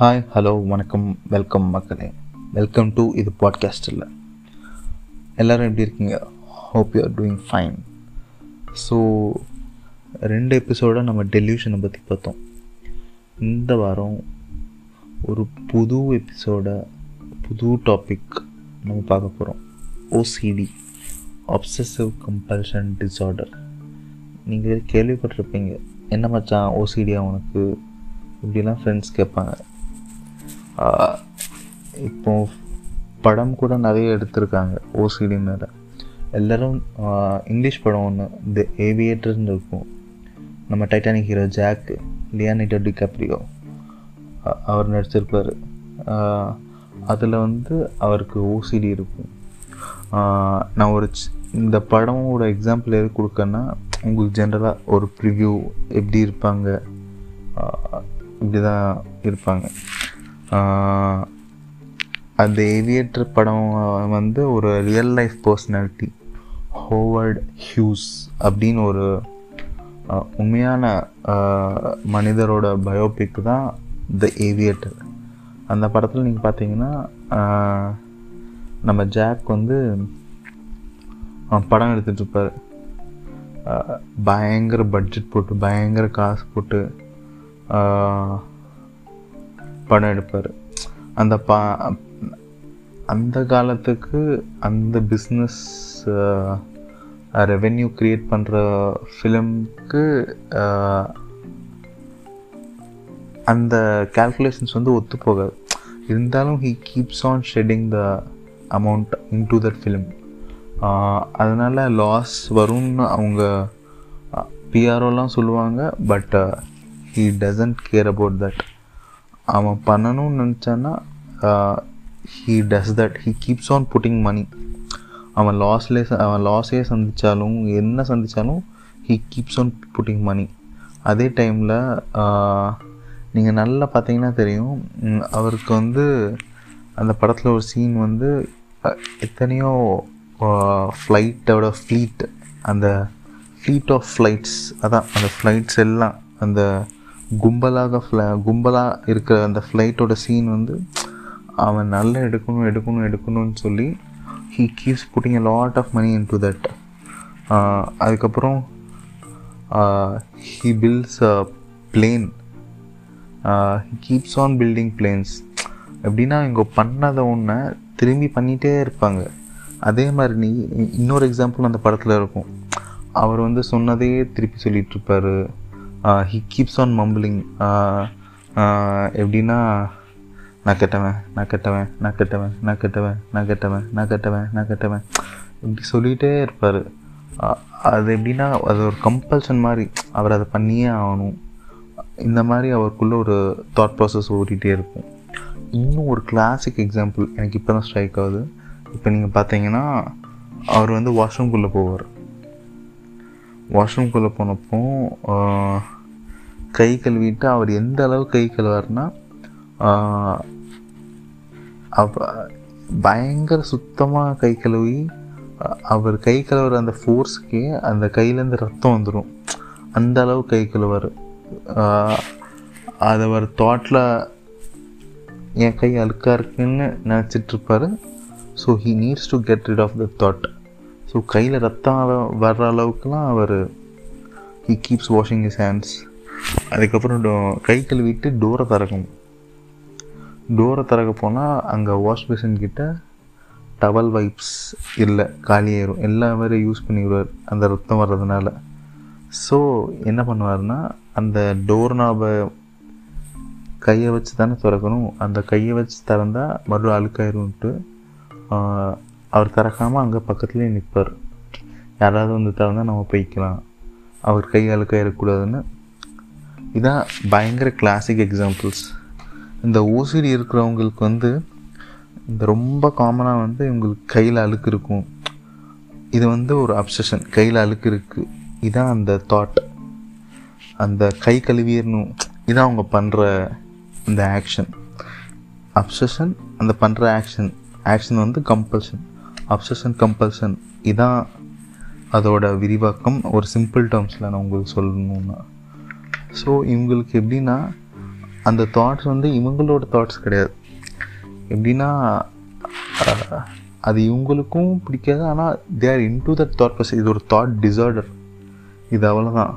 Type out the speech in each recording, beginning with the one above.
Hi hello வணக்கம் welcome மக்களே. Welcome to இது பாட்காஸ்டில் எல்லோரும் எப்படி இருக்கீங்க? Hope you are doing fine so ரெண்டு எபிசோடாக நம்ம டெலியூஷனை பற்றி பார்த்தோம். இந்த வாரம் ஒரு புது எபிசோட புது டாபிக் நம்ம பார்க்க போகிறோம் ஓசிடி அப்சசிவ் கம்பல்ஷன் டிஸார்டர் நீங்கள் கேள்விப்பட்டிருப்பீங்க என்ன மச்சான் ஓசிடியா உனக்கு? இப்படிலாம் ஃப்ரெண்ட்ஸ் கேட்பாங்க. இப்போ படம் கூட நிறைய எடுத்திருக்காங்க ஓசிடி மேலே. எல்லோரும் இங்கிலீஷ் படம் ஒன்று தி ஏவியேட்டர்னு இருக்கும். நம்ம Titanic hero Jack Leonardo DiCaprio அவர் நடிச்சிருப்பார். அதில் வந்து அவருக்கு ஓசிடி இருக்கும். நான் ஒரு இந்த படமோட எக்ஸாம்பிள் எது கொடுக்கன்னா உங்களுக்கு ஜென்ரலாக ஒரு ப்ரிவ்யூ எப்படி இருப்பாங்க இப்படி தான் இருப்பாங்க. அந்த ஏவியேட்டர் படம் வந்து ஒரு real life personality Howard Hughes அப்படின்னு ஒரு உண்மையான மனிதரோட பயோபிக் தான் த ஏவியேட்டர் அந்த படத்தில் நீங்கள் பார்த்தீங்கன்னா நம்ம ஜாக் வந்து படம் எடுத்துகிட்ருப்பார் பயங்கர பட்ஜெட் போட்டு பயங்கர காசு போட்டு படம் எடுப்பார். அந்த பா அந்த காலத்துக்கு அந்த பிஸ்னஸ் ரெவென்யூ க்ரியேட் பண்ணுற ஃபிலிம்க்கு அந்த கால்குலேஷன்ஸ் வந்து ஒத்து போகாது. இருந்தாலும் he keeps on shedding the amount into that film அதனால் லாஸ் வரும்னு அவங்க பிஆர்ஓலாம் சொல்லுவாங்க but he doesn't care about that அவன் பண்ணணும்னு நினச்சான்னா he does that he keeps on putting money அவன் லாஸ்லே அவன் லாஸே சந்தித்தாலும் என்ன சந்தித்தாலும் he keeps on putting money அதே டைமில் நீங்கள் நல்லா பார்த்தீங்கன்னா தெரியும் அவருக்கு வந்து அந்த படத்தில் ஒரு சீன் வந்து எத்தனையோ ஃப்ளைட்டோட ஃப்ளீட் அந்த ஃப்ளீட் ஆஃப் ஃப்ளைட்ஸ் அதான் அந்த ஃப்ளைட்ஸ் எல்லாம் அந்த கும்பலாக ஃப்ள கும்பலாக இருக்கிற அந்த ஃப்ளைட்டோட சீன் வந்து அவன் நல்லா எடுக்கணும் எடுக்கணும் எடுக்கணும்னு சொல்லி he keeps putting a lot of money into that அதுக்கப்புறம் he builds a plane he keeps on building planes எப்படின்னா இங்கே பண்ணதை ஒன்று திரும்பி பண்ணிகிட்டே இருப்பாங்க. அதே மாதிரி நீ இன்னொரு எக்ஸாம்பிள் அந்த படத்தில் இருக்கும். அவர் வந்து சொன்னதையே திருப்பி சொல்லிகிட்ருப்பார் ஹி கீப்ஸ் ஆன் மம்பிளிங் எப்படின்னா நான் கெட்டவன் நான் கெட்டவன் நான் கெட்டவன் நான் கெட்டவன் நான் கெட்டவன் நான் கெட்டவன் நான் கெட்டவன். இப்படி சொல்லிகிட்டே இருப்பார். அது எப்படின்னா அது ஒரு கம்பல்ஷன் மாதிரி அவர் அதை பண்ணியே ஆகணும். இந்த மாதிரி அவருக்குள்ளே ஒரு தாட் ப்ராசஸ் ஓடிட்டே இருக்கும். இன்னும் ஒரு கிளாசிக் எக்ஸாம்பிள் எனக்கு இப்போ தான் ஸ்ட்ரைக் ஆகுது. இப்போ நீங்கள் பார்த்தீங்கன்னா அவர் வந்து வாஷ்ரூம்குள்ளே போவார். வாஷ்ரூம்குள்ளே போனப்போ கை கழுவிட்டு அவர் எந்த அளவு கை கழுவார்னா அவ பயங்கர சுத்தமாக கை கழுவி அவர் கை கழுவுற அந்த ஃபோர்ஸ்க்கே அந்த கையிலேருந்து ரத்தம் வந்துடும் அந்த அளவு கை கழுவார். அது அவர் தாட்டில் என் கை அழுக்காக இருக்குன்னு நினச்சிட்ருப்பார் so he needs to get rid of the thought so கையில் ரத்தம் வர்ற அளவுக்குலாம் அவர் he keeps washing his hands அதுக்கப்புறம் டோ- கை கழுவிட்டு டோரை திறக்கணும். டோரை திறக்க போனால் அங்கே வாஷ் பேசின் கிட்ட டவல் வைப்ஸ் இல்லை காலியாயிரும் எல்லா வேறையும் யூஸ் பண்ணிடுவார் அந்த ரத்தம் வர்றதுனால. ஸோ என்ன பண்ணுவார்னா அந்த டோர் நாபை கையை வச்சு தானே திறக்கணும். அந்த கையை வச்சு திறந்தால் மறுபடியும் அழுக்காயிரும்ன்ட்டு அவர் திறக்காமல் அங்கே பக்கத்துலேயே நிற்பார் யாராவது வந்து திறந்தா நம்ம போய்க்கலாம். அவர் கை கையிடக்கூடாதுன்னு இதான் பயங்கர கிளாசிக் எக்ஸாம்பிள்ஸ் இந்த ஓசிடி இருக்கிறவங்களுக்கு வந்து இந்த ரொம்ப காமனாக வந்து இவங்களுக்கு கையில் அழுக்கு இருக்கும். இது வந்து ஒரு அப்சஷன் கையில் அழுக்கு இருக்குது இதான் அந்த தாட் அந்த கை கழுவிடணும். இதான் அவங்க பண்ணுற இந்த ஆக்ஷன் அப்சஷன் அந்த பண்ணுற ஆக்ஷன் ஆக்ஷன் வந்து கம்பல்ஷன் அப்சஷன் கம்பல்ஷன் இதான் அதோட விரிவாக்கம். ஒரு சிம்பிள் டேர்ம்ஸில் நான் உங்களுக்கு சொல்லணும்னா. ஸோ இவங்களுக்கு எப்படின்னா அந்த தாட்ஸ் வந்து இவங்களோட தாட்ஸ் கிடையாது. எப்படின்னா அது இவங்களுக்கும் பிடிக்காது ஆனால் they are into that thought process இது ஒரு தாட் டிசார்டர் இது அவ்வளோதான்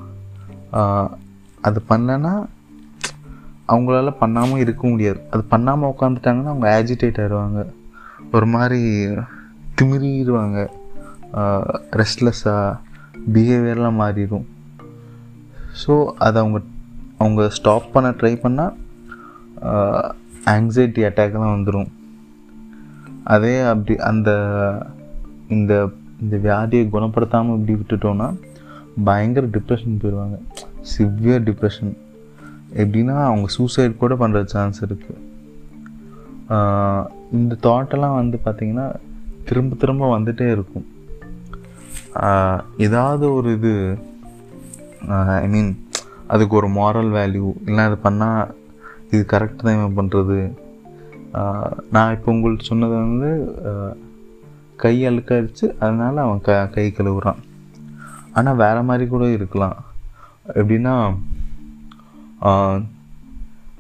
அது பண்ணனா அவங்களால பண்ணாமல் இருக்க முடியாது. அது பண்ணாமல் உட்காந்துட்டாங்கன்னா அவங்க ஆஜிடேட் ஆயிடுவாங்க. ஒரு மாதிரி திமிரிடுவாங்க ரெஸ்ட்லெஸ்ஸாக பிஹேவியர்லாம் மாறிடும். ஸோ அதை அவங்க அவங்க ஸ்டாப் பண்ண ட்ரை பண்ணால் ஆங்ஸைட்டி அட்டாக்லாம் வந்துடும் அதே அப்படி அந்த இந்த இந்த வியாதியை குணப்படுத்தாமல் இப்படி விட்டுட்டோன்னா பயங்கர டிப்ரெஷன் போயிடுவாங்க சிவியர் டிப்ரெஷன் எப்படின்னா அவங்க சூசைட் கூட பண்ணுற சான்ஸ் இருக்குது இந்த தாட்டெல்லாம் வந்து பார்த்திங்கன்னா திரும்ப திரும்ப வந்துட்டே இருக்கும். ஏதாவது ஒரு இது ஐ மீன் அதுக்கு ஒரு மாரல் வேல்யூ இல்லை அது பண்ணால் இது கரெக்ட் தான் இவன் பண்ணுறது நான் இப்போ உங்களுக்கு சொன்னது வந்து கை அழுக்காயிடுச்சு அதனால் அவன் க கை கழுவுறான். ஆனால் வேறு மாதிரி கூட இருக்கலாம். எப்படின்னா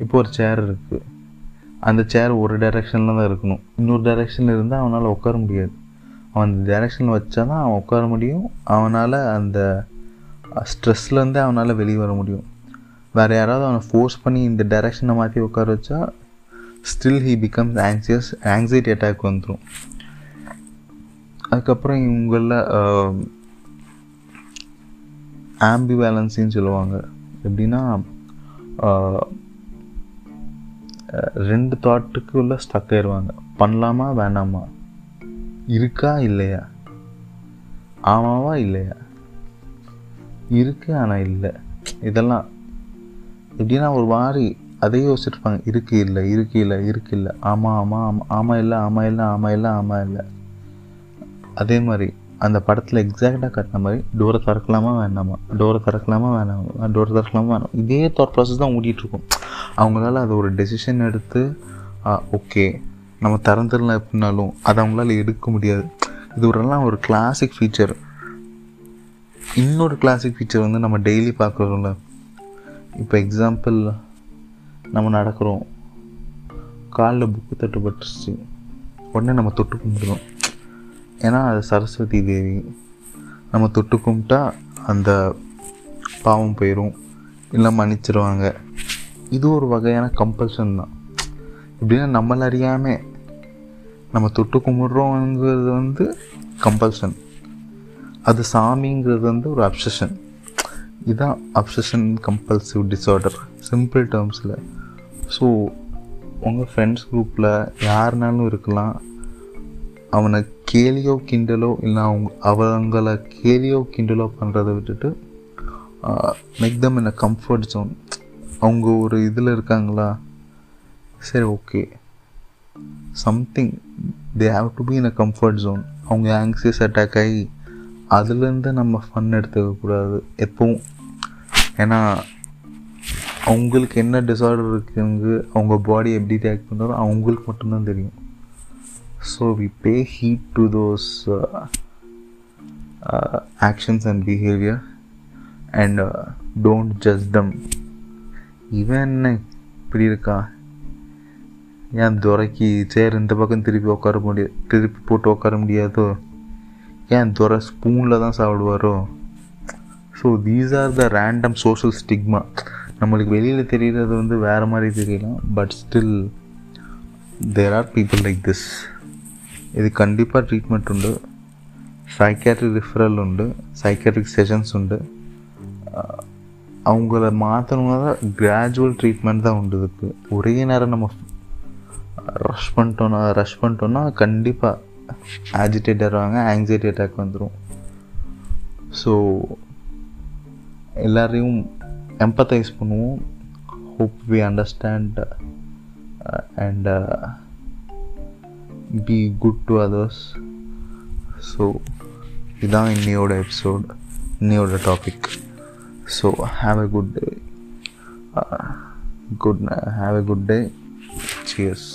இப்போ ஒரு சேர் இருக்குது அந்த சேர் ஒரு டைரெக்ஷனில் தான் இருக்கணும். இன்னொரு டைரெக்ஷன் இருந்தால் அவனால் உட்கார முடியாது. அவன் அந்த டைரெக்ஷனில் வச்சா தான் அவன் உட்கார முடியும். அவனால் அந்த ஸ்ட்ரெஸ்லேருந்து அவனால் வெளியே வர முடியும். வேறு யாராவது அவனை ஃபோர்ஸ் பண்ணி இந்த டைரெக்ஷனை மாற்றி உட்கார வச்சா still he becomes anxious anxiety attack வந்துடும் அதுக்கப்புறம் இவங்களில் ஆம்பிவேலன்சின்னு சொல்லுவாங்க. எப்படின்னா ரெண்டு தாட்டுக்குள்ளே ஸ்டக் ஆயிடுவாங்க பண்ணலாமா வேணாமா? இருக்கா இல்லையா? ஆமாவா இல்லையா? இருக்கு ஆனால் இல்லை. இதெல்லாம் எப்படின்னா ஒரு மாதிரி அதே யோசிச்சிருப்பாங்க. இருக்கு இல்லை இருக்கு இல்லை இருக்கு இல்லை. ஆமாம் ஆமாம் ஆமாம் ஆமாம் இல்லை ஆமாம் இல்லை ஆமாம் இல்லை ஆமாம் இல்லை. அதே மாதிரி அந்த படத்தில் எக்ஸாக்டாக கட்டின மாதிரி டோரை திறக்கலாமா வேணாமா? டோரை திறக்கலாமா வேணாமா? டோரை திறக்கலாமா வேணாம்? இதே தாட் ப்ராசஸ் தான் ஓடிட்டுருக்கும். அவங்களால அது ஒரு டெசிஷன் எடுத்து ஓகே நம்ம திறந்துடலாம் எப்படினாலும் அதை அவங்களால எடுக்க முடியாது. இது ஒருலாம் ஒரு கிளாசிக் ஃபீச்சர் இன்னொரு கிளாசிக் ஃபீச்சர் வந்து நம்ம டெய்லி பார்க்குறோம்ல. இப்போ எக்ஸாம்பிள் நம்ம நடக்கிறோம். காலில் புக்கு தட்டுப்பட்டுச்சு உடனே நம்ம தொட்டு கும்பிடுறோம் ஏன்னா அது சரஸ்வதி தேவி. நம்ம தொட்டு கும்பிட்டா அந்த பாவம் போயிடும் இல்லை மன்னிச்சிருவாங்க. இது ஒரு வகையான கம்பல்ஷன் தான். எப்படின்னா நம்மள அறியாமல் நம்ம தொட்டு கும்பிட்றோங்கிறது வந்து கம்பல்ஷன் அது சாமிங்கிறது வந்து ஒரு அப்சஷன் இதுதான் அப்சஷன் கம்பல்சிவ் டிஸார்டர் சிம்பிள் டேர்ம்ஸில் ஸோ உங்கள் ஃப்ரெண்ட்ஸ் குரூப்பில் யாருனாலும் இருக்கலாம். அவனை கேலியோ கிண்டலோ இல்லை அவங்க அவங்கள கேலியோ கிண்டலோ பண்ணுறதை விட்டுட்டு make them in a comfort zone அவங்க ஒரு இதில் இருக்காங்களா? சரி okay something they have to be in a comfort zone அவங்க ஆங்ஸியஸ் அட்டாக் ஆகி அதுலேருந்து நம்ம ஃபன் எடுத்துக்கக்கூடாது எப்பவும். ஏன்னா அவங்களுக்கு என்ன டிசார்டர் இருக்குங்க அவங்க பாடி எப்படி ரியாக்ட் பண்ணுறோ அவங்களுக்கு மட்டும்தான் தெரியும். So we pay heed to those actions and behaviour and don't just them இவன் என்ன இப்படி இருக்கா? ஏன் துரைக்கு சேர் இந்த பக்கம் திருப்பி உட்கார முடியாது திருப்பி போட்டு உட்கார முடியாதோ? ஏன் துரை ஸ்பூனில் தான் சாப்பிடுவாரோ? So these are the random social stigma நம்மளுக்கு வெளியில் தெரிகிறது வந்து வேறு மாதிரி தெரியலாம் but still there are people like this இது கண்டிப்பாக ட்ரீட்மெண்ட் உண்டு. சைக்காட்ரிக் ரிஃபரல் உண்டு. சைக்காட்ரிக் செஷன்ஸ் உண்டு. அவங்கள மாற்றணும்னா தான் கிராஜுவல் ட்ரீட்மெண்ட் தான் உண்டு இதுக்கு. ஒரே நேரம் நம்ம ரஷ் பண்ணிட்டோன்னா ரஷ் பண்ணிட்டோன்னா கண்டிப்பாக ஆஜிடேட் ஆடுவாங்க ஆங்ஸைட்டி அட்டாக் வந்துடும் ஸோ எல்லாரையும் எம்பத்தைஸ் பண்ணுவோம். Hope we understand and be good to others so இதுதான் இன்னையோட எபிசோட் இன்னையோட topic so have a good day good have a good day cheers